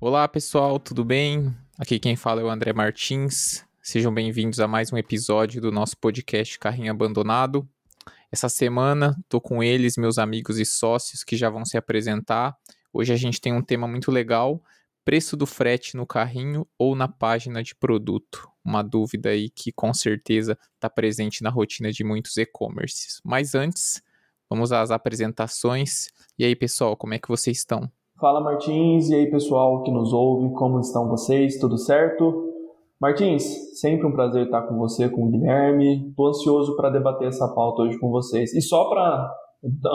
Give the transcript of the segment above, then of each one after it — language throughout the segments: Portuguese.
Olá pessoal, tudo bem? Aqui quem fala é o André Martins. Sejam bem-vindos a mais um episódio do nosso podcast Carrinho Abandonado. Essa semana tô com eles, meus amigos e sócios que já vão se apresentar. Hoje a gente tem um tema muito legal: preço do frete no carrinho ou na página de produto. Uma dúvida aí que com certeza está presente na rotina de muitos e-commerces. Mas antes, vamos às apresentações. E aí, pessoal, como é que vocês estão? Fala Martins, e aí pessoal que nos ouve, como estão vocês? Tudo certo? Martins, sempre um prazer estar com você, com o Guilherme. Estou ansioso para debater essa pauta hoje com vocês. E só para,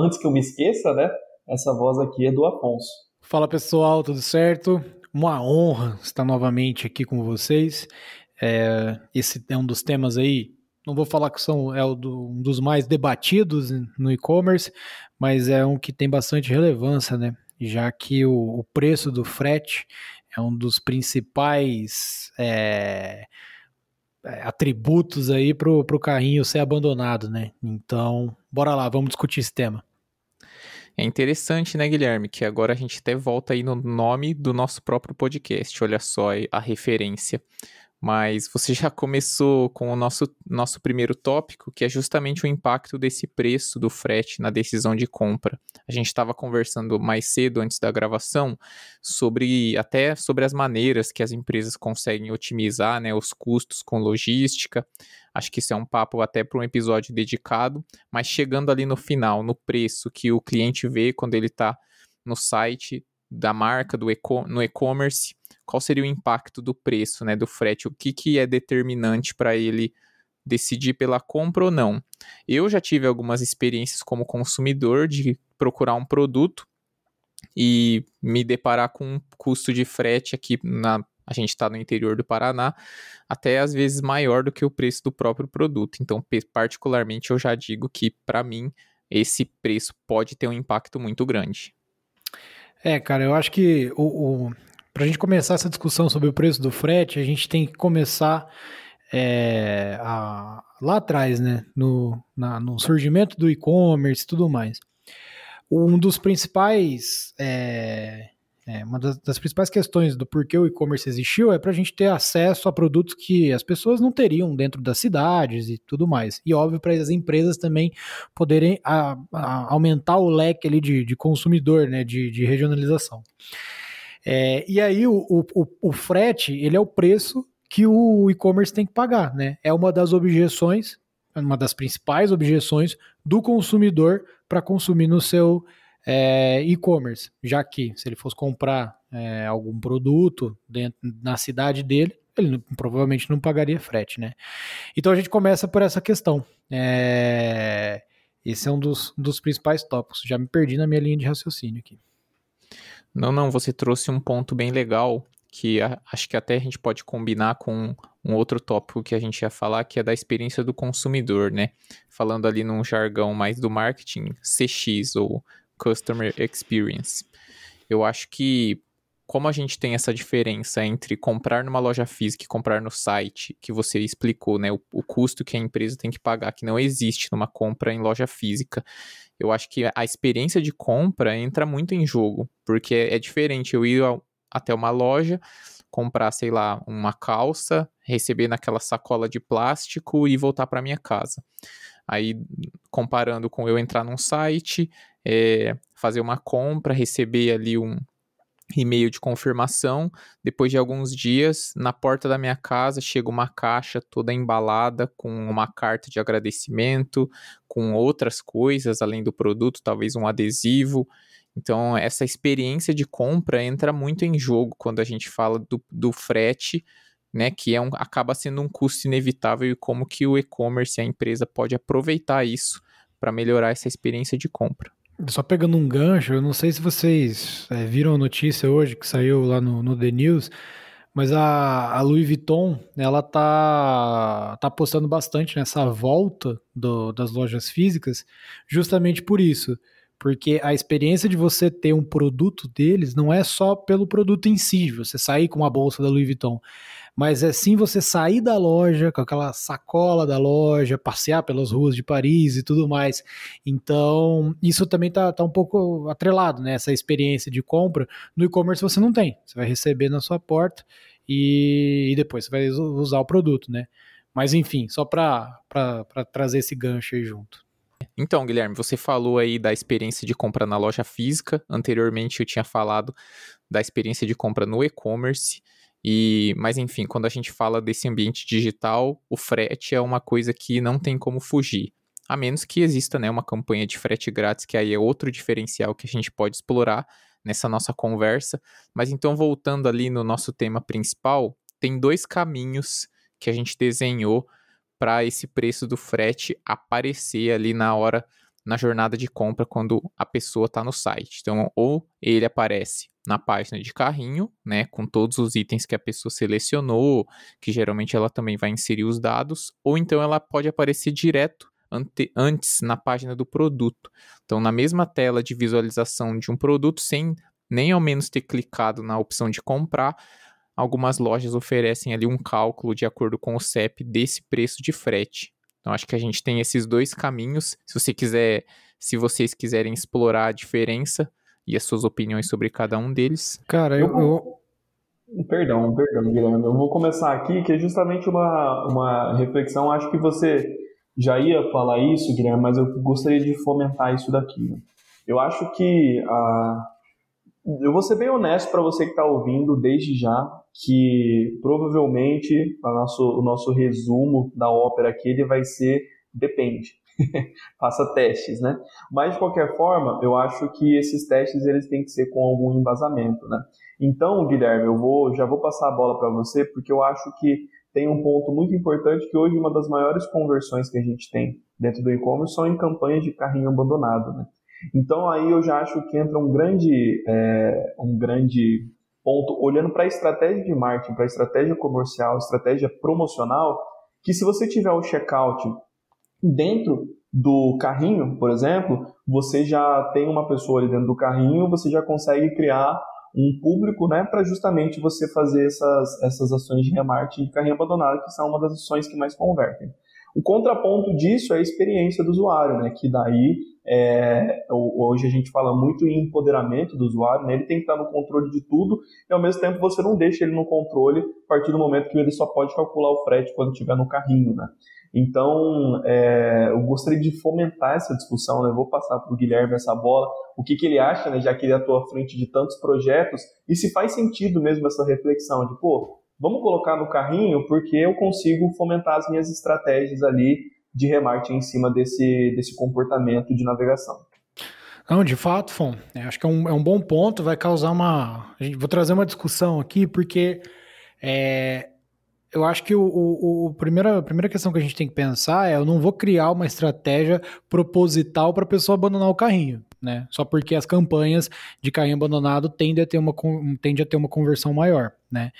antes que eu me esqueça, né? Essa voz aqui é do Afonso. Fala pessoal, tudo certo? Uma honra estar novamente aqui com vocês. É, esse é um dos temas aí não vou falar que são é um dos mais debatidos no e-commerce, mas é um que tem bastante relevância, né? já que o, o preço do frete é um dos principais é, é atributos aí para o carrinho ser abandonado, né? Então, bora lá, vamos discutir esse tema. É interessante, né, Guilherme, que agora a gente até volta aí no nome do nosso próprio podcast. Olha só a referência. Mas você já começou com o nosso, nosso primeiro tópico, que é justamente o impacto desse preço do frete na decisão de compra. A gente estava conversando mais cedo, antes da gravação, sobre até sobre as maneiras que as empresas conseguem otimizar né, os custos com logística. Acho que isso é um papo até para um episódio dedicado, mas chegando ali no final, no preço que o cliente vê quando ele está no site da marca, do eco, no e-commerce, qual seria o impacto do preço, né, do frete, o que, que é determinante para ele decidir pela compra ou não. Eu já tive algumas experiências como consumidor de procurar um produto e me deparar com um custo de frete aqui na a gente está no interior do Paraná, até às vezes maior do que o preço do próprio produto. Então, particularmente, eu já digo que, para mim, esse preço pode ter um impacto muito grande. É, cara, eu acho que o, o para a gente começar essa discussão sobre o preço do frete, a gente tem que começar é, a, lá atrás, né? No, na, no surgimento do e-commerce e tudo mais. Um dos principais. É, é, uma das, das, principais questões do porquê o e-commerce existiu é para a gente ter acesso a produtos que as pessoas não teriam dentro das cidades e tudo mais. E óbvio para as empresas também poderem a, a aumentar o leque ali de, de consumidor, né, de, de regionalização. É, e aí o, o, o, frete, ele é o preço que o e-commerce tem que pagar, né? É uma das objeções, uma das principais objeções do consumidor para consumir no seu é, e-commerce, já que se ele fosse comprar é, algum produto dentro, na cidade dele, ele não, provavelmente não pagaria frete, né? Então a gente começa por essa questão. É, esse é um dos, dos principais tópicos. Já me perdi na minha linha de raciocínio aqui. Não, não, você trouxe um ponto bem legal que a, acho que até a gente pode combinar com um outro tópico que a gente ia falar, que é da experiência do consumidor, né? Falando ali num jargão mais do marketing, CX ou Customer Experience. Eu acho que como a gente tem essa diferença entre comprar numa loja física e comprar no site, que você explicou, né, o, o, custo que a empresa tem que pagar, que não existe numa compra em loja física, eu acho que a experiência de compra entra muito em jogo, porque é, diferente eu ir até uma loja, comprar, sei lá, uma calça, receber naquela sacola de plástico e voltar para minha casa. Aí, comparando com eu entrar num site, é, fazer uma compra, receber ali um, e-mail de confirmação. Depois de alguns dias, na porta da minha casa chega uma caixa toda embalada com uma carta de agradecimento, com outras coisas além do produto, talvez um adesivo. Então, essa experiência de compra entra muito em jogo quando a gente fala do, do frete, né, que é um, acaba sendo um custo inevitável e como que o e-commerce, a empresa pode aproveitar isso para melhorar essa experiência de compra. Só pegando um gancho, eu não sei se vocês é, viram a notícia hoje que saiu lá no, no The News, mas a, a, Louis Vuitton, ela tá, tá apostando bastante nessa volta do, das lojas físicas, justamente por isso. porque a experiência de você ter um produto deles não é só pelo produto em si, você sair com uma bolsa da Louis Vuitton, mas é sim você sair da loja com aquela sacola da loja, passear pelas ruas de Paris e tudo mais. Então, isso também tá, tá um pouco atrelado, né? Essa experiência de compra. No e-commerce você não tem, você vai receber na sua porta e, e depois você vai usar o produto, né? Mas enfim, só para trazer esse gancho aí junto. Então, Guilherme, você falou aí da experiência de compra na loja física. Anteriormente eu tinha falado da experiência de compra no e-commerce. E, mas enfim, quando a gente fala desse ambiente digital, o frete é uma coisa que não tem como fugir. A menos que exista né, uma campanha de frete grátis, que aí é outro diferencial que a gente pode explorar nessa nossa conversa. Mas então, voltando ali no nosso tema principal, tem dois caminhos que a gente desenhou para esse preço do frete aparecer ali na hora na jornada de compra quando a pessoa está no site. Então, ou ele aparece na página de carrinho, né, com todos os itens que a pessoa selecionou, que geralmente ela também vai inserir os dados, ou então ela pode aparecer direto ante, antes na página do produto. Então, na mesma tela de visualização de um produto, sem nem ao menos ter clicado na opção de comprar, algumas lojas oferecem ali um cálculo de acordo com o CEP desse preço de frete. Então acho que a gente tem esses dois caminhos. Se você quiser, se vocês quiserem explorar a diferença e as suas opiniões sobre cada um deles. Cara, eu, eu... Perdão, perdão, Guilherme. Eu vou começar aqui, que é justamente uma, uma reflexão. Acho que você já ia falar isso, Guilherme, mas eu gostaria de fomentar isso daqui. Né? Eu acho que a, eu vou ser bem honesto para você que está ouvindo desde já que provavelmente nosso, o nosso resumo da ópera aqui ele vai ser depende. Faça testes, né? Mas de qualquer forma, eu acho que esses testes eles têm que ser com algum embasamento, né? Então, Guilherme, eu vou já vou passar a bola para você porque eu acho que tem um ponto muito importante que hoje uma das maiores conversões que a gente tem dentro do e-commerce são em campanhas de carrinho abandonado, né? Então aí eu já acho que entra um grande, é, um grande ponto, olhando para a estratégia de marketing, para a estratégia comercial, estratégia promocional, que se você tiver o checkout dentro do carrinho, por exemplo, você já tem uma pessoa ali dentro do carrinho, você já consegue criar um público, né, para justamente você fazer essas, essas ações de remarketing de carrinho abandonado, que são uma das ações que mais convertem. O contraponto disso é a experiência do usuário, né, que daí é, hoje a gente fala muito em empoderamento do usuário, né? ele tem que estar no controle de tudo e ao mesmo tempo você não deixa ele no controle a partir do momento que ele só pode calcular o frete quando estiver no carrinho. Né? Então, é, eu gostaria de fomentar essa discussão, né? vou passar para o Guilherme essa bola, o que, que ele acha, né? já que ele atua à frente de tantos projetos, e se faz sentido mesmo essa reflexão de, pô, vamos colocar no carrinho porque eu consigo fomentar as minhas estratégias ali de remarketing em cima desse, desse comportamento de navegação. Não, de fato, Fon, é, acho que é um, é um bom ponto, vai causar uma. Vou trazer uma discussão aqui, porque é, eu acho que o, o, o, primeira, a primeira questão que a gente tem que pensar é: eu não vou criar uma estratégia proposital para a pessoa abandonar o carrinho, né? Só porque as campanhas de carrinho abandonado tendem a ter uma, tendem a ter uma conversão maior, né?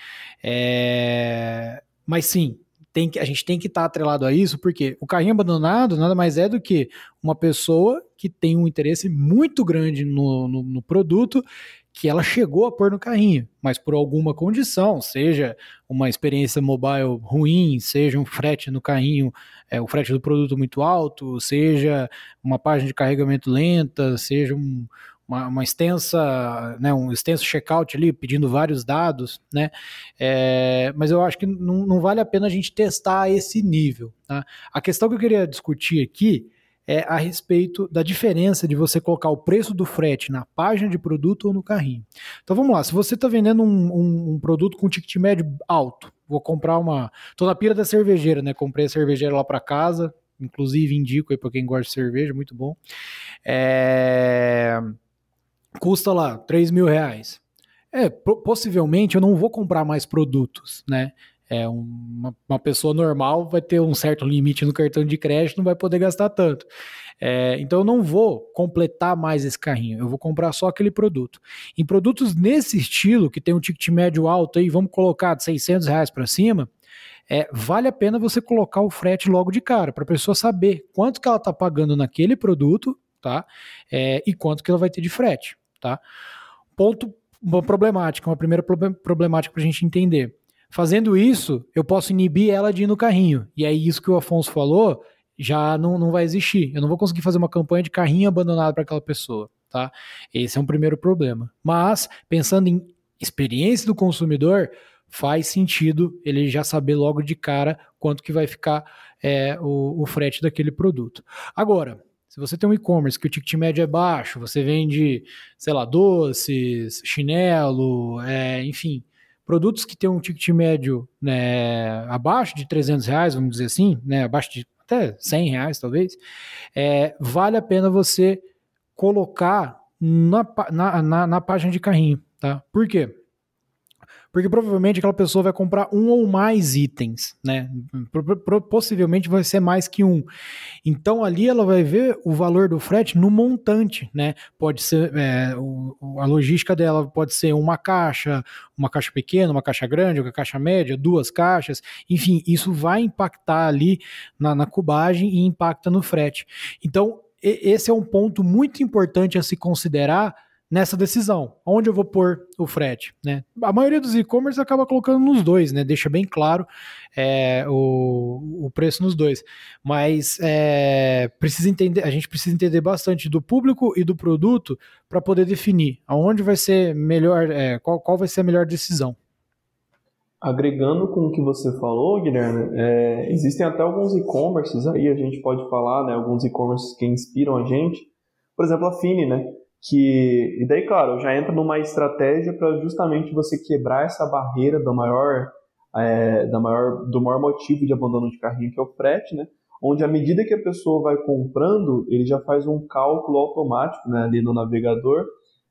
É, mas sim, tem que, a gente tem que estar tá atrelado a isso, porque o carrinho abandonado nada mais é do que uma pessoa que tem um interesse muito grande no, no, no produto que ela chegou a pôr no carrinho, mas por alguma condição, seja uma experiência mobile ruim, seja um frete no carrinho, é, o frete do produto muito alto, seja uma página de carregamento lenta, seja um, uma, uma, extensa, né, um extenso checkout ali, pedindo vários dados, né? É, mas eu acho que não, não, vale a pena a gente testar esse nível. Tá? A questão que eu queria discutir aqui é a respeito da diferença de você colocar o preço do frete na página de produto ou no carrinho. Então vamos lá, se você está vendendo um, um, um, produto com ticket médio alto, vou comprar uma. Tô na pira da cervejeira, né? Comprei a cervejeira lá para casa, inclusive indico aí para quem gosta de cerveja, muito bom. É custa lá 3 mil reais. É, possivelmente eu não vou comprar mais produtos, né? É, uma, uma, pessoa normal vai ter um certo limite no cartão de crédito, não vai poder gastar tanto. É, então eu não vou completar mais esse carrinho, eu vou comprar só aquele produto. Em produtos nesse estilo, que tem um ticket médio alto aí, vamos colocar de 600 reais para cima, é, vale a pena você colocar o frete logo de cara, para a pessoa saber quanto que ela está pagando naquele produto tá? É, e quanto que ela vai ter de frete, tá? Ponto, uma problemática, uma primeira problemática para a gente entender. Fazendo isso, eu posso inibir ela de ir no carrinho. E aí, isso que o Afonso falou já não, não vai existir. Eu não vou conseguir fazer uma campanha de carrinho abandonado para aquela pessoa, tá? Esse é um primeiro problema. Mas, pensando em experiência do consumidor, faz sentido ele já saber logo de cara quanto que vai ficar é, o, o frete daquele produto. Agora, se você tem um e-commerce que o ticket médio é baixo, você vende, sei lá, doces, chinelo, é, enfim, produtos que têm um ticket médio né, abaixo de 300 reais, vamos dizer assim, né, abaixo de até 100 reais talvez, é, vale a pena você colocar na, na, na, na página de carrinho, tá? Por quê? Porque provavelmente aquela pessoa vai comprar um ou mais itens, né? Possivelmente vai ser mais que um. Então ali ela vai ver o valor do frete no montante, né? Pode ser é, o, a logística dela pode ser uma caixa, uma caixa pequena, uma caixa grande, uma caixa média, duas caixas, enfim, isso vai impactar ali na, na cubagem e impacta no frete. Então esse é um ponto muito importante a se considerar nessa decisão. Onde eu vou pôr o frete? Né? A maioria dos e-commerce acaba colocando nos dois, né? Deixa bem claro é, o, o preço nos dois. Mas é, precisa entender, a gente precisa entender bastante do público e do produto para poder definir aonde vai ser melhor, é, qual, qual vai ser a melhor decisão. Agregando com o que você falou, Guilherme, é, existem até alguns e-commerces aí, a gente pode falar, né, alguns e-commerces que inspiram a gente. Por exemplo, a Fini, né? Que e daí claro já entra numa estratégia para justamente você quebrar essa barreira do maior é, da maior do maior motivo de abandono de carrinho que é o frete né? Onde à medida que a pessoa vai comprando ele já faz um cálculo automático né, ali no navegador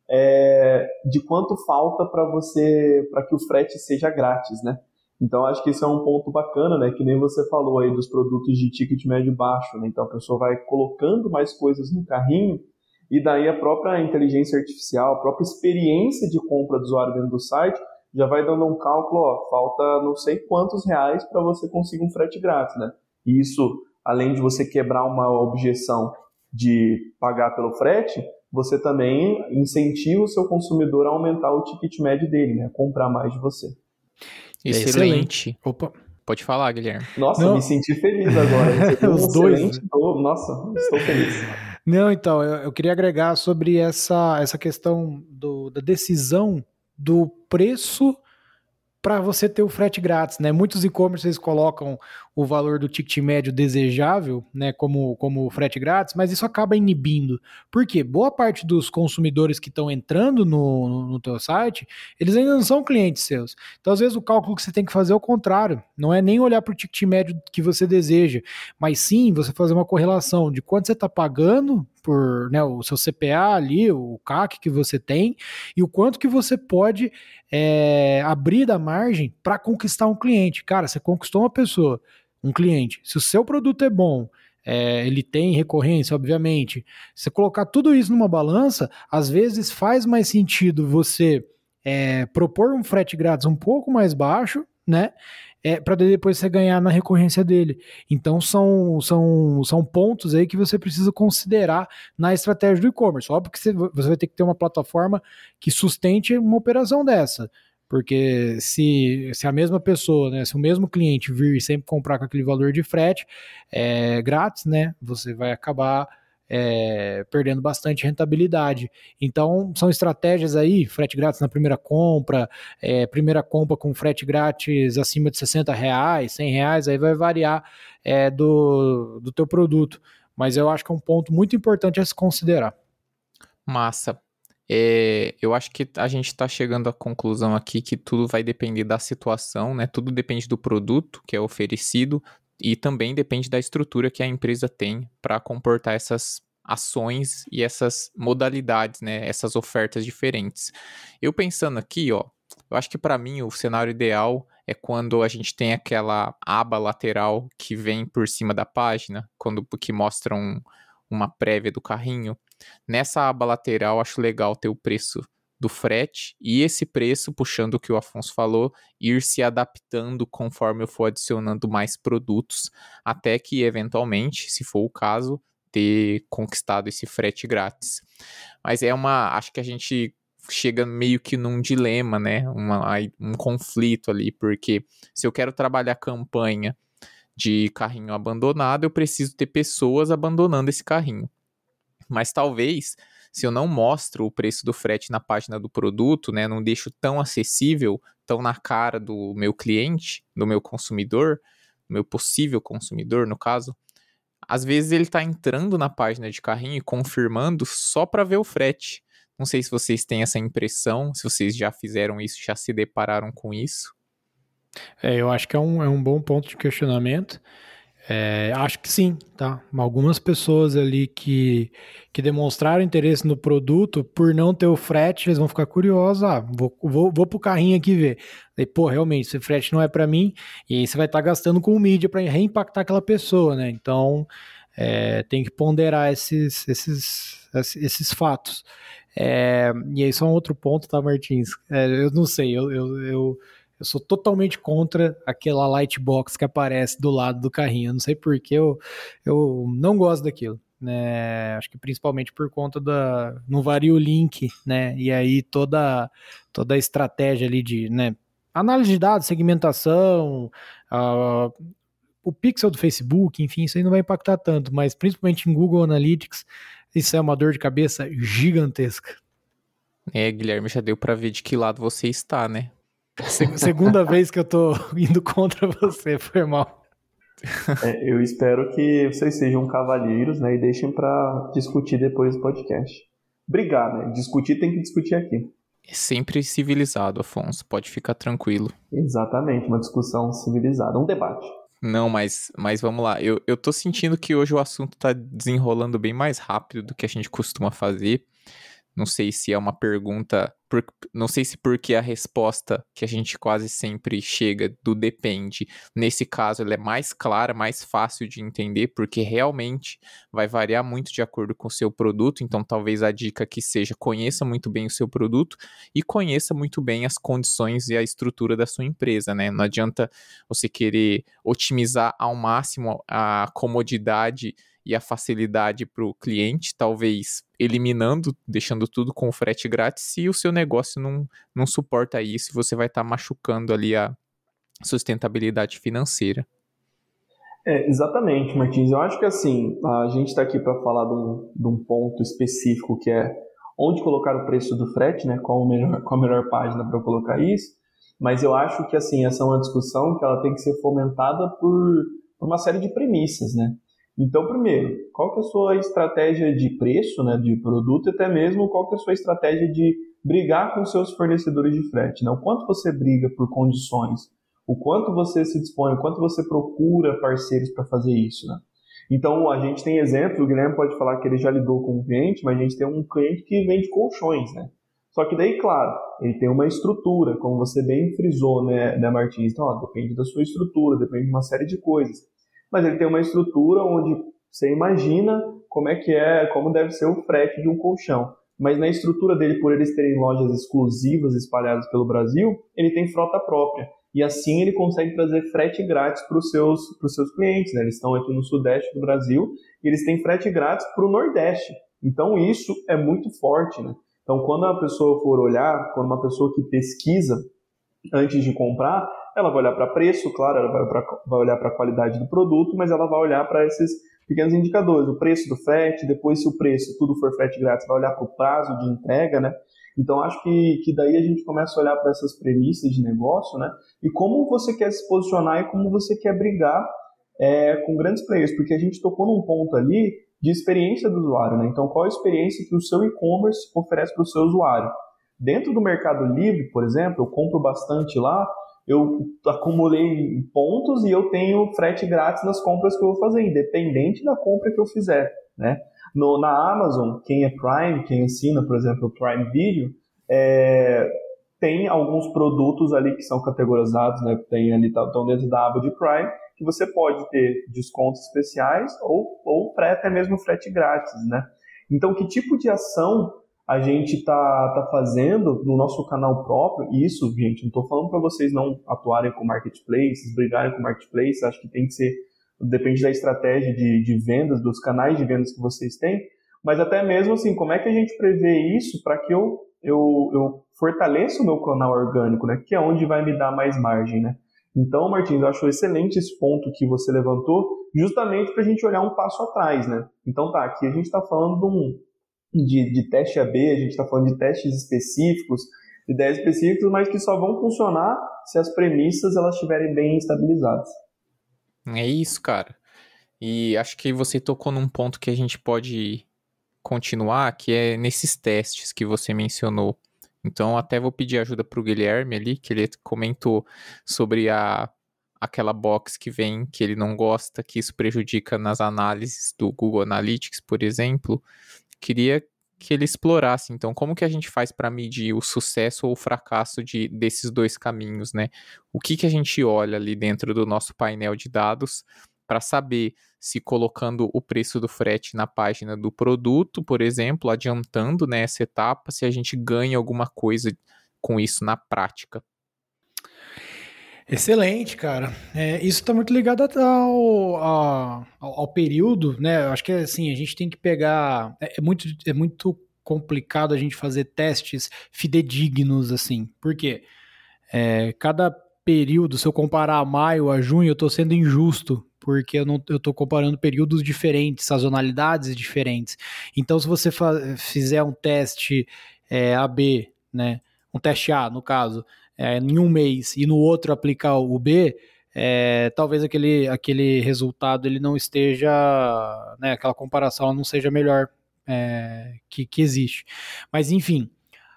é, de quanto falta para você para que o frete seja grátis né? Então acho que esse é um ponto bacana né? Que nem você falou aí dos produtos de ticket médio baixo né? Então a pessoa vai colocando mais coisas no carrinho e daí a própria inteligência artificial, a própria experiência de compra do usuário dentro do site já vai dando um cálculo, ó, falta não sei quantos reais para você conseguir um frete grátis, né? E isso, além de você quebrar uma objeção de pagar pelo frete, você também incentiva o seu consumidor a aumentar o ticket médio dele, né? Comprar mais de você. Excelente. excelente. Opa. Pode falar, Guilherme. Nossa, Não. me senti feliz agora. Os dois. Nossa, estou feliz. Não, então, eu, eu queria agregar sobre essa, essa questão do, da decisão do preço para você ter o frete grátis, né? Muitos e-commerces colocam o valor do ticket médio desejável, né, como, como frete grátis, mas isso acaba inibindo. Por quê? Boa parte dos consumidores que estão entrando no, no, no teu site, eles ainda não são clientes seus. Então, às vezes, o cálculo que você tem que fazer é o contrário. Não é nem olhar para o ticket médio que você deseja, mas sim você fazer uma correlação de quanto você está pagando por né, o seu CPA ali, o CAC que você tem, e o quanto que você pode é, abrir da margem para conquistar um cliente. Cara, você conquistou uma pessoa, um cliente. Se o seu produto é bom, é, ele tem recorrência, obviamente. Se colocar tudo isso numa balança, às vezes faz mais sentido você é, propor um frete grátis um pouco mais baixo, né? é, para depois você ganhar na recorrência dele. Então são, são, são pontos aí que você precisa considerar na estratégia do e-commerce. Óbvio que você, você vai ter que ter uma plataforma que sustente uma operação dessa. Porque se, se a mesma pessoa, né, se o mesmo cliente vir sempre comprar com aquele valor de frete é, grátis, né, você vai acabar é, perdendo bastante rentabilidade. Então, são estratégias aí, frete grátis na primeira compra, é, primeira compra com frete grátis acima de 60 reais, 100 reais, aí vai variar é, do, do teu produto. Mas eu acho que é um ponto muito importante a se considerar. Massa. É, eu acho que a gente está chegando à conclusão aqui que tudo vai depender da situação, né? Tudo depende do produto que é oferecido, e também depende da estrutura que a empresa tem para comportar essas ações e essas modalidades, né, essas ofertas diferentes. Eu pensando aqui, ó, eu acho que para mim o cenário ideal é quando a gente tem aquela aba lateral que vem por cima da página, quando que mostra um, uma prévia do carrinho. Nessa aba lateral, acho legal ter o preço do frete e esse preço, puxando o que o Afonso falou, ir se adaptando conforme eu for adicionando mais produtos, até que eventualmente, se for o caso, ter conquistado esse frete grátis. Mas é uma. Acho que a gente chega meio que num dilema, né? Um conflito ali, porque se eu quero trabalhar campanha de carrinho abandonado, eu preciso ter pessoas abandonando esse carrinho. Mas talvez, se eu não mostro o preço do frete na página do produto, né, não deixo tão acessível, tão na cara do meu cliente, do meu consumidor, do meu possível consumidor, no caso, às vezes ele está entrando na página de carrinho e confirmando só para ver o frete. Não sei se vocês têm essa impressão, se vocês já fizeram isso, já se depararam com isso. É, eu acho que é um, é um bom ponto de questionamento. É, acho que sim, tá? Algumas pessoas ali que, que demonstraram interesse no produto, por não ter o frete, eles vão ficar curiosos. Ah, vou, vou, vou pro carrinho aqui ver. Aí, pô, realmente, esse frete não é para mim, e aí você vai estar tá gastando com mídia para reimpactar aquela pessoa, né? Então, é, tem que ponderar esses, esses, esses fatos. É, e aí, só um outro ponto, tá, Martins? É, eu não sei, eu, eu, eu eu sou totalmente contra aquela lightbox que aparece do lado do carrinho. Eu não sei porque eu, eu não gosto daquilo. Né? Acho que principalmente por conta da. Não varia o link, né? E aí toda, toda a estratégia ali de né? análise de dados, segmentação, o pixel do Facebook, enfim, isso aí não vai impactar tanto, mas principalmente em Google Analytics, isso é uma dor de cabeça gigantesca. É, Guilherme, já deu para ver de que lado você está, né? Segunda vez que eu tô indo contra você, foi mal. É, eu espero que vocês sejam cavalheiros, né? E deixem para discutir depois do podcast. Brigar, né? Discutir tem que discutir aqui. É sempre civilizado, Afonso. Pode ficar tranquilo. Exatamente, uma discussão civilizada, um debate. Não, mas, mas vamos lá. Eu, eu tô sentindo que hoje o assunto tá desenrolando bem mais rápido do que a gente costuma fazer. Não sei se é uma pergunta. Por, não sei se porque a resposta que a gente quase sempre chega do depende. Nesse caso, ela é mais clara, mais fácil de entender, porque realmente vai variar muito de acordo com o seu produto. Então, talvez a dica que seja conheça muito bem o seu produto e conheça muito bem as condições e a estrutura da sua empresa, né? Não adianta você querer otimizar ao máximo a comodidade e a facilidade para o cliente, talvez eliminando, deixando tudo com frete grátis, se o seu negócio não, não suporta isso, você vai estar tá machucando ali a sustentabilidade financeira. É, exatamente, Martins. Eu acho que assim, a gente está aqui para falar de um, de um, ponto específico que é onde colocar o preço do frete, né? Qual, melhor, qual a melhor página para colocar isso. Mas eu acho que assim, essa é uma discussão que ela tem que ser fomentada por uma série de premissas, né? Então, primeiro, qual que é a sua estratégia de preço, né, de produto, e até mesmo qual que é a sua estratégia de brigar com seus fornecedores de frete, né? O quanto você briga por condições, o quanto você se dispõe, o quanto você procura parceiros para fazer isso, né? Então, a gente tem exemplos, o Guilherme pode falar que ele já lidou com um cliente, mas a gente tem um cliente que vende colchões, né? Só que daí, claro, ele tem uma estrutura, como você bem frisou, né, né Martins? Então, ó, depende da sua estrutura, depende de uma série de coisas mas ele tem uma estrutura onde você imagina como é que é, como deve ser o frete de um colchão. Mas na estrutura dele, por eles terem lojas exclusivas espalhadas pelo Brasil, ele tem frota própria. E assim ele consegue trazer frete grátis para os seus, seus clientes. Né? Eles estão aqui no sudeste do Brasil e eles têm frete grátis para o nordeste. Então isso é muito forte. Né? Então quando a pessoa for olhar, quando uma pessoa que pesquisa antes de comprar, ela vai olhar para preço, claro, ela vai, pra, vai olhar para a qualidade do produto, mas ela vai olhar para esses pequenos indicadores, o preço do frete, depois se o preço tudo for frete grátis, vai olhar para o prazo de entrega, né? Então acho que, que daí a gente começa a olhar para essas premissas de negócio, né? E como você quer se posicionar e como você quer brigar é, com grandes players, porque a gente tocou num ponto ali de experiência do usuário, né? Então qual a experiência que o seu e-commerce oferece para o seu usuário? Dentro do Mercado Livre, por exemplo, eu compro bastante lá, eu acumulei pontos e eu tenho frete grátis nas compras que eu vou fazer, independente da compra que eu fizer, né? No, na Amazon, quem é Prime, quem assina, por exemplo, o Prime Video, é, tem alguns produtos ali que são categorizados, né? Tem ali, estão tá, dentro da aba de Prime, que você pode ter descontos especiais ou, ou até mesmo frete grátis, né? Então, que tipo de ação a gente tá, tá fazendo no nosso canal próprio, e isso, gente, não estou falando para vocês não atuarem com marketplaces, brigarem com marketplaces, acho que tem que ser depende da estratégia de, de vendas, dos canais de vendas que vocês têm, mas até mesmo assim, como é que a gente prevê isso para que eu, eu, eu fortaleça o meu canal orgânico, né? Que é onde vai me dar mais margem, né? Então, Martins, eu acho excelente esse ponto que você levantou, justamente para a gente olhar um passo atrás, né? Então tá, aqui a gente está falando de, um, de, de teste AB, a gente está falando de testes específicos, ideias específicas, mas que só vão funcionar se as premissas elas estiverem bem estabilizadas. É isso, cara. E acho que você tocou num ponto que a gente pode continuar, que é nesses testes que você mencionou. Então, até vou pedir ajuda para o Guilherme ali, que ele comentou sobre a aquela box que vem que ele não gosta, que isso prejudica nas análises do Google Analytics, por exemplo. Queria que ele explorasse, então, como que a gente faz para medir o sucesso ou o fracasso de, desses dois caminhos, né? O que, que a gente olha ali dentro do nosso painel de dados para saber se colocando o preço do frete na página do produto, por exemplo, adiantando né, essa etapa, se a gente ganha alguma coisa com isso na prática. Excelente, cara. É, isso está muito ligado ao, ao, ao, período, né? Eu acho que assim, a gente tem que pegar. É, é, muito, é muito complicado a gente fazer testes fidedignos, assim. Por quê? É, cada período, se eu comparar maio a junho, eu estou sendo injusto, porque eu não eu comparando períodos diferentes, sazonalidades diferentes. Então, se você fizer um teste é, AB, né, um teste A, no caso, é, em um mês e no outro aplicar o B, é, talvez aquele, aquele resultado ele não esteja, né, aquela comparação não seja melhor é, que, que existe. Mas enfim,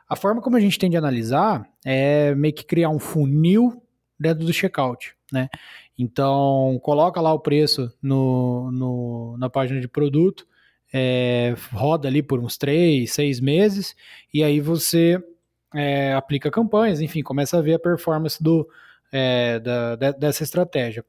a forma como a gente tem de analisar é meio que criar um funil dentro do checkout, né? Então, coloca lá o preço no, no na página de produto, é, roda ali por uns três, seis meses, e aí você é, aplica campanhas, enfim, começa a ver a performance do, é, da, dessa estratégia.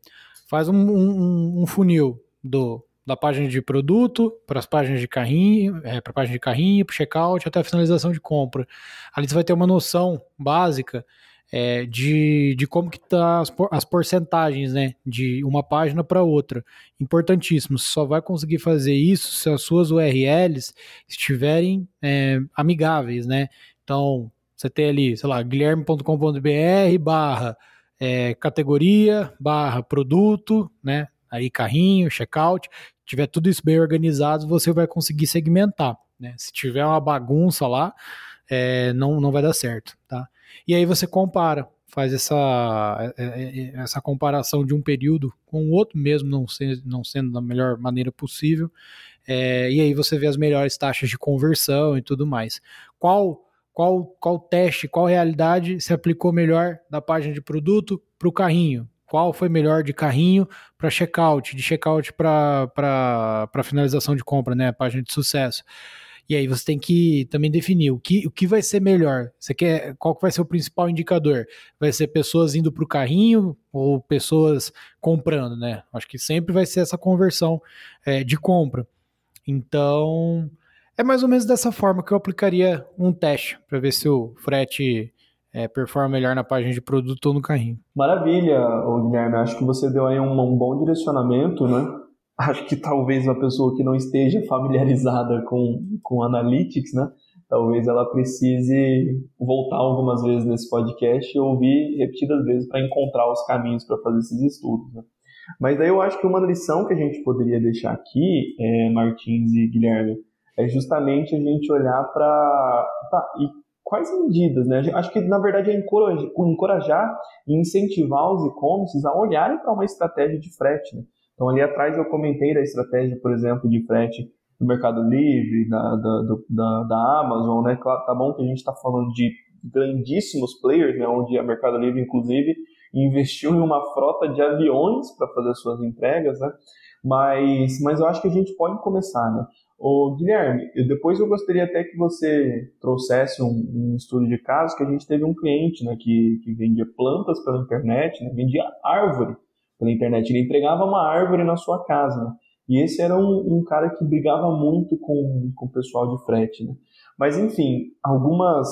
Faz um, um, um, funil do, da página de produto para as páginas de carrinho, é, para a página de carrinho, para o checkout até a finalização de compra. Ali você vai ter uma noção básica é, de, de como que tá as, as porcentagens, né, de uma página para outra. Importantíssimo, você só vai conseguir fazer isso se as suas URLs estiverem é, amigáveis, né? Então, você tem ali, sei lá, guilherme.com.br barra é, categoria, barra produto, né? Aí carrinho, checkout, tiver tudo isso bem organizado, você vai conseguir segmentar, né? Se tiver uma bagunça lá, é, não, não vai dar certo, tá? E aí você compara, faz essa, é, é, é, essa comparação de um período com o outro, mesmo não, ser, não sendo da melhor maneira possível, é, e aí você vê as melhores taxas de conversão e tudo mais. Qual qual, qual teste, qual realidade se aplicou melhor da página de produto para o carrinho? Qual foi melhor de carrinho para checkout, de checkout para finalização de compra, né? Página de sucesso. E aí você tem que também definir o que, o que vai ser melhor. Você quer, qual que vai ser o principal indicador? Vai ser pessoas indo para o carrinho ou pessoas comprando, né? Acho que sempre vai ser essa conversão é, de compra. Então, é mais ou menos dessa forma que eu aplicaria um teste para ver se o frete é, performa melhor na página de produto ou no carrinho. Maravilha, Guilherme. Acho que você deu aí um, um bom direcionamento, né? Acho que talvez uma pessoa que não esteja familiarizada com, com Analytics, né? Talvez ela precise voltar algumas vezes nesse podcast e ouvir repetidas vezes para encontrar os caminhos para fazer esses estudos. Né? Mas daí eu acho que uma lição que a gente poderia deixar aqui, é, Martins e Guilherme, é justamente a gente olhar para tá, e quais medidas, né? Acho que na verdade é encorajar, e incentivar os e-commerces a olharem para uma estratégia de frete. Né? Então ali atrás eu comentei da estratégia, por exemplo, de frete do Mercado Livre, da, da, da, da Amazon, né? Claro, tá bom que a gente está falando de grandíssimos players, né? Onde a Mercado Livre, inclusive, investiu em uma frota de aviões para fazer suas entregas, né? Mas, mas eu acho que a gente pode começar, né? Ô, Guilherme, depois eu gostaria até que você trouxesse um, um, estudo de caso que a gente teve um cliente né, que, que vendia plantas pela internet, né, vendia árvore pela internet, ele entregava uma árvore na sua casa. Né, e esse era um, um, cara que brigava muito com, com o pessoal de frete. Né. Mas, enfim, algumas.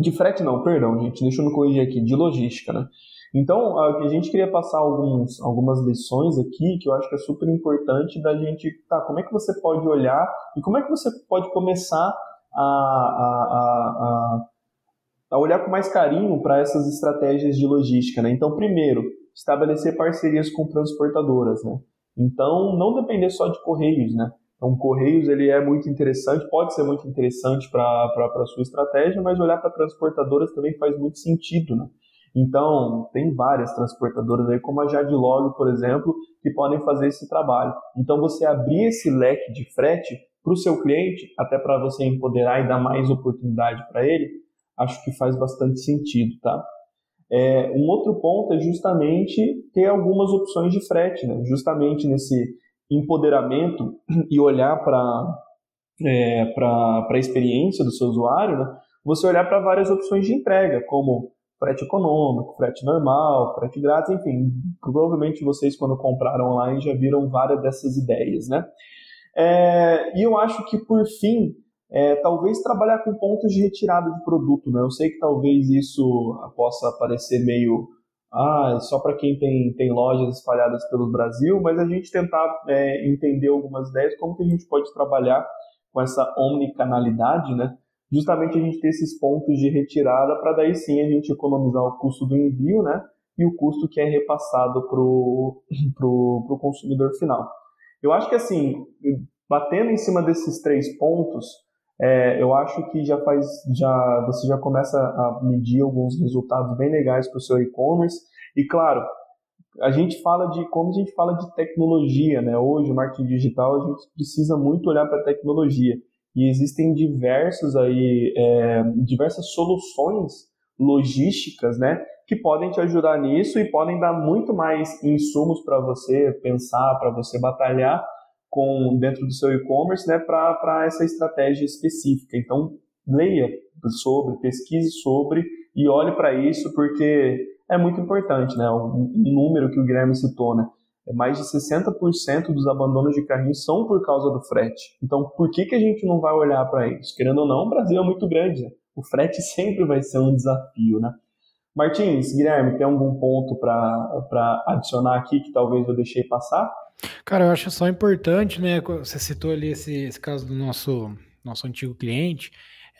De frete não, perdão, gente, deixa eu me corrigir aqui, de logística. Né. Então, a gente queria passar alguns, algumas lições aqui que eu acho que é super importante da gente, tá, como é que você pode olhar e como é que você pode começar a, a, a, a olhar com mais carinho para essas estratégias de logística, né? Então, primeiro, estabelecer parcerias com transportadoras, né? Então, não depender só de correios, né? Então, Correios ele é muito interessante, pode ser muito interessante para a sua estratégia, mas olhar para transportadoras também faz muito sentido, né? Então, tem várias transportadoras aí, como a Jadlog, por exemplo, que podem fazer esse trabalho. Então, você abrir esse leque de frete para o seu cliente, até para você empoderar e dar mais oportunidade para ele, acho que faz bastante sentido, tá? É, um outro ponto é justamente ter algumas opções de frete, né? Justamente nesse empoderamento e olhar para é, para a experiência do seu usuário, né? você olhar para várias opções de entrega, como frete econômico, frete normal, frete grátis, enfim, provavelmente vocês quando compraram online já viram várias dessas ideias, né? É, e eu acho que por fim, é, talvez trabalhar com pontos de retirada de produto, né? Eu sei que talvez isso possa parecer meio ah, é só para quem tem, tem lojas espalhadas pelo Brasil, mas a gente tentar é, entender algumas ideias, como que a gente pode trabalhar com essa omnicanalidade, né? Justamente a gente ter esses pontos de retirada para daí sim a gente economizar o custo do envio, né? E o custo que é repassado para o pro, pro consumidor final. Eu acho que assim, batendo em cima desses três pontos, é, eu acho que já faz, já você já começa a medir alguns resultados bem legais para o seu e-commerce. E claro, a gente fala de como a gente fala de tecnologia, né? Hoje, marketing digital, a gente precisa muito olhar para a tecnologia. E existem diversos aí, é, diversas soluções logísticas, né? Que podem te ajudar nisso e podem dar muito mais insumos para você pensar, para você batalhar com dentro do seu e-commerce né, para essa estratégia específica. Então, leia sobre, pesquise sobre e olhe para isso, porque é muito importante. Né? Um número que o Guilherme citou, né? É mais de 60% dos abandonos de carrinho são por causa do frete. Então, por que, que a gente não vai olhar para isso? Querendo ou não, o Brasil é muito grande. Né? O frete sempre vai ser um desafio, né? Martins, Guilherme, tem algum ponto para adicionar aqui que talvez eu deixei passar? Cara, eu acho só importante, né? Você citou ali esse, esse caso do nosso, nosso antigo cliente.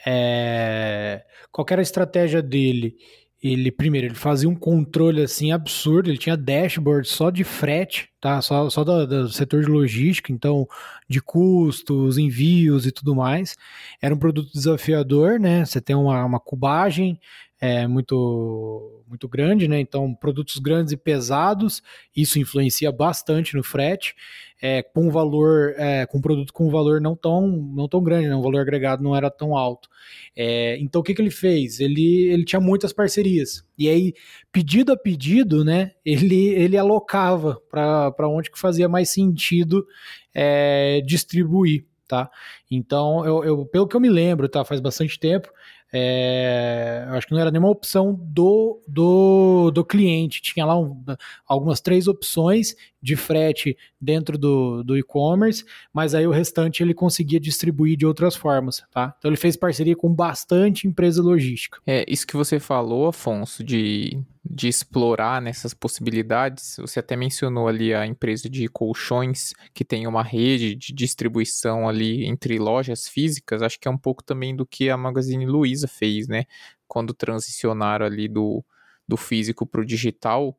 É, qual era a estratégia dele? Ele, primeiro, ele fazia um controle assim absurdo, ele tinha dashboard só de frete, tá? Só, só do, do setor de logística, então, de custos, envios e tudo mais. Era um produto desafiador, né? Você tem uma, uma cubagem, é muito, muito grande, né? Então, produtos grandes e pesados, isso influencia bastante no frete, é, com valor, é, com produto com valor não tão, não tão grande, né? o valor agregado não era tão alto. É, então, o que, que ele fez? Ele, ele tinha muitas parcerias. E aí, pedido a pedido, né? Ele, ele alocava para onde que fazia mais sentido é, distribuir. Tá? Então, eu, eu, pelo que eu me lembro, tá? Faz bastante tempo, é, acho que não era nenhuma opção do, do, do cliente. Tinha lá um, algumas três opções de frete dentro do, do e-commerce, mas aí o restante ele conseguia distribuir de outras formas, tá? Então ele fez parceria com bastante empresa logística. É, isso que você falou, Afonso, de, de explorar nessas possibilidades, você até mencionou ali a empresa de colchões que tem uma rede de distribuição ali entre lojas físicas, acho que é um pouco também do que a Magazine Luiza fez, né? Quando transicionaram ali do, do físico para o digital,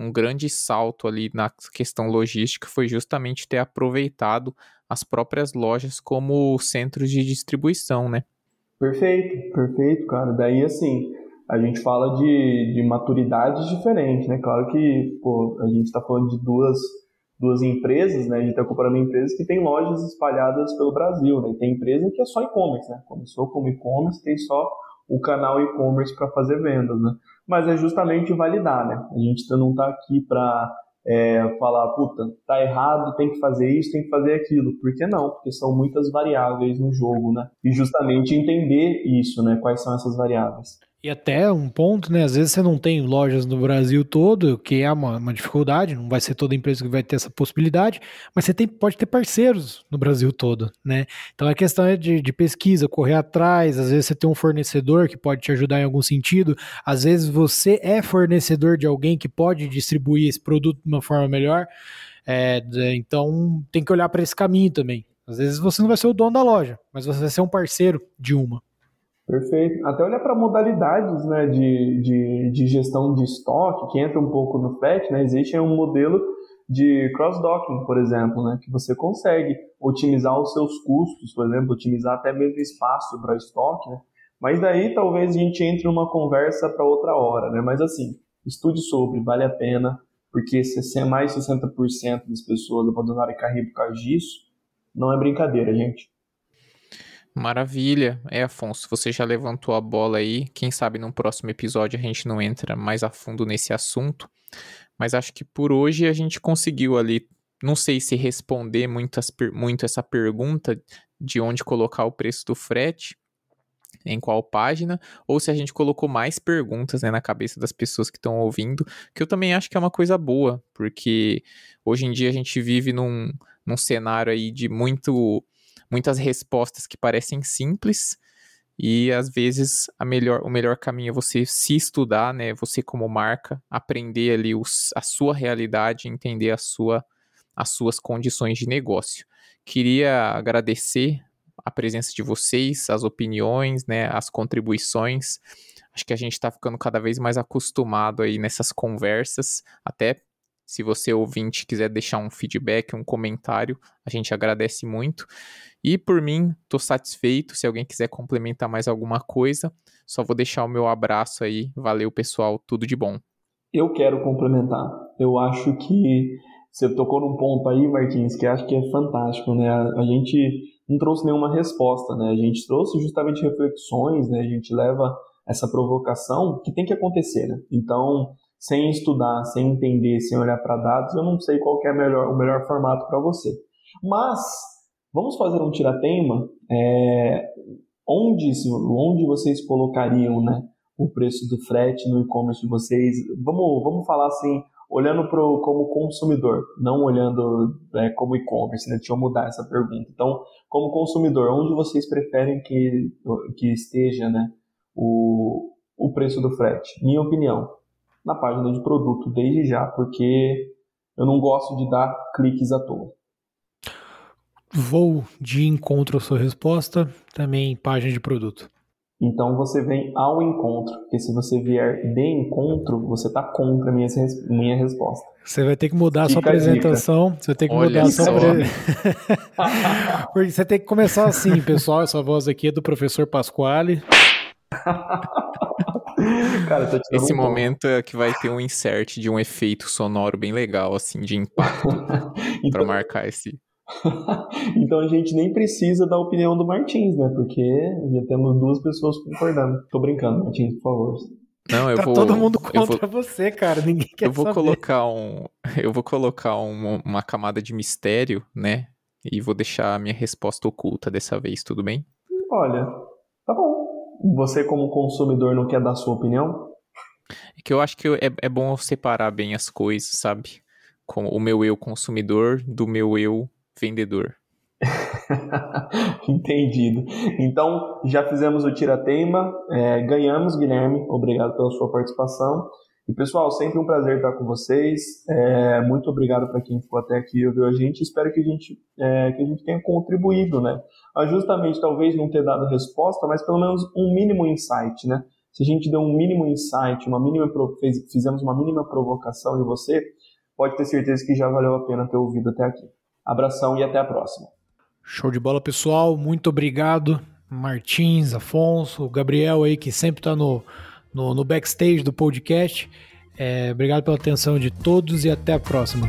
um grande salto ali na questão logística foi justamente ter aproveitado as próprias lojas como centros de distribuição, né? Perfeito, perfeito, cara. Daí, assim, a gente fala de, de maturidades diferentes, né? Claro que, pô, a gente está falando de duas, duas empresas, né? A gente está comparando empresas que têm lojas espalhadas pelo Brasil, né? Tem empresa que é só e-commerce, né? Começou como e-commerce, tem só o canal e-commerce para fazer vendas, né? Mas é justamente validar, né? A gente não está aqui para é, falar, puta, tá errado, tem que fazer isso, tem que fazer aquilo. Por que não? Porque são muitas variáveis no jogo, né? E justamente entender isso, né? Quais são essas variáveis. E até um ponto, né? Às vezes você não tem lojas no Brasil todo, que é uma, uma, dificuldade, não vai ser toda empresa que vai ter essa possibilidade, mas você tem, pode ter parceiros no Brasil todo, né? Então a questão é de, de, pesquisa, correr atrás, às vezes você tem um fornecedor que pode te ajudar em algum sentido, às vezes você é fornecedor de alguém que pode distribuir esse produto de uma forma melhor. É, então tem que olhar para esse caminho também. Às vezes você não vai ser o dono da loja, mas você vai ser um parceiro de uma. Perfeito. Até olhar para modalidades né, de, de, de, gestão de estoque, que entra um pouco no FET, né, existe um modelo de cross-docking, por exemplo, né, que você consegue otimizar os seus custos, por exemplo, otimizar até mesmo espaço para estoque, né, mas daí talvez a gente entre numa conversa para outra hora, né, mas assim, estude sobre, vale a pena, porque é mais de 60% das pessoas abandonarem carreira por causa disso, não é brincadeira, gente. Maravilha. É, Afonso, você já levantou a bola aí. Quem sabe num próximo episódio a gente não entra mais a fundo nesse assunto. Mas acho que por hoje a gente conseguiu ali. Não sei se responder muitas, muito essa pergunta de onde colocar o preço do frete, em qual página, ou se a gente colocou mais perguntas né, na cabeça das pessoas que estão ouvindo, que eu também acho que é uma coisa boa, porque hoje em dia a gente vive num, num cenário aí de muito muitas respostas que parecem simples e às vezes a melhor, o melhor caminho é você se estudar, né? Você como marca, aprender ali os, a sua realidade, entender a sua, as suas condições de negócio. Queria agradecer a presença de vocês, as opiniões, né, as contribuições. Acho que a gente está ficando cada vez mais acostumado aí nessas conversas, até se você ouvinte quiser deixar um feedback, um comentário, a gente agradece muito. E por mim, estou satisfeito. Se alguém quiser complementar mais alguma coisa, só vou deixar o meu abraço aí. Valeu, pessoal. Tudo de bom. Eu quero complementar. Eu acho que você tocou num ponto aí, Martins, que acho que é fantástico, né? A gente não trouxe nenhuma resposta, né? A gente trouxe justamente reflexões, né? A gente leva essa provocação que tem que acontecer, né? Então, sem estudar, sem entender, sem olhar para dados, eu não sei qual é melhor, o melhor formato para você. Mas vamos fazer um tiratema. É, onde, onde vocês colocariam né, o preço do frete no e-commerce de vocês? Vamos, vamos falar assim, olhando pro, como consumidor, não olhando é, como e-commerce, né? Deixa eu mudar essa pergunta. Então, como consumidor, onde vocês preferem que, que esteja né, o, o preço do frete? Minha opinião, na página de produto desde já, porque eu não gosto de dar cliques à toa. Vou de encontro à sua resposta, também página de produto. Então você vem ao encontro, porque se você vier de encontro, você está contra a minha, minha resposta. Você vai ter que mudar Fica a sua apresentação. Você vai ter que Olha mudar a sua Porque você tem que começar assim, pessoal. Essa voz aqui é do professor Pasquale. Cara, Esse um momento é que vai ter um insert de um efeito sonoro bem legal, assim, de impacto, então... para marcar esse. então a gente nem precisa da opinião do Martins, né? Porque já temos duas pessoas concordando. Tô brincando, Martins, por favor. Não, eu tá vou. todo mundo contra vou, você, cara. Ninguém quer Eu vou saber. colocar um. Eu vou colocar uma, uma camada de mistério, né? E vou deixar a minha resposta oculta dessa vez, tudo bem? Olha, tá bom. Você, como consumidor, não quer dar sua opinião? É que eu acho que é, é bom separar bem as coisas, sabe? Com o meu eu consumidor do meu eu vendedor. Entendido. Então, já fizemos o tira-teima, é, ganhamos, Guilherme. Obrigado pela sua participação. E pessoal, sempre um prazer estar com vocês. É, muito obrigado para quem ficou até aqui e ouviu a gente. Espero que a gente, é, que a gente tenha contribuído, né? A justamente talvez não ter dado resposta, mas pelo menos um mínimo insight, né? Se a gente deu um mínimo insight, uma mínima fizemos uma mínima provocação em você, pode ter certeza que já valeu a pena ter ouvido até aqui. Abração e até a próxima. Show de bola, pessoal. Muito obrigado, Martins, Afonso, Gabriel aí que sempre está no no, no backstage do podcast. É, obrigado pela atenção de todos e até a próxima.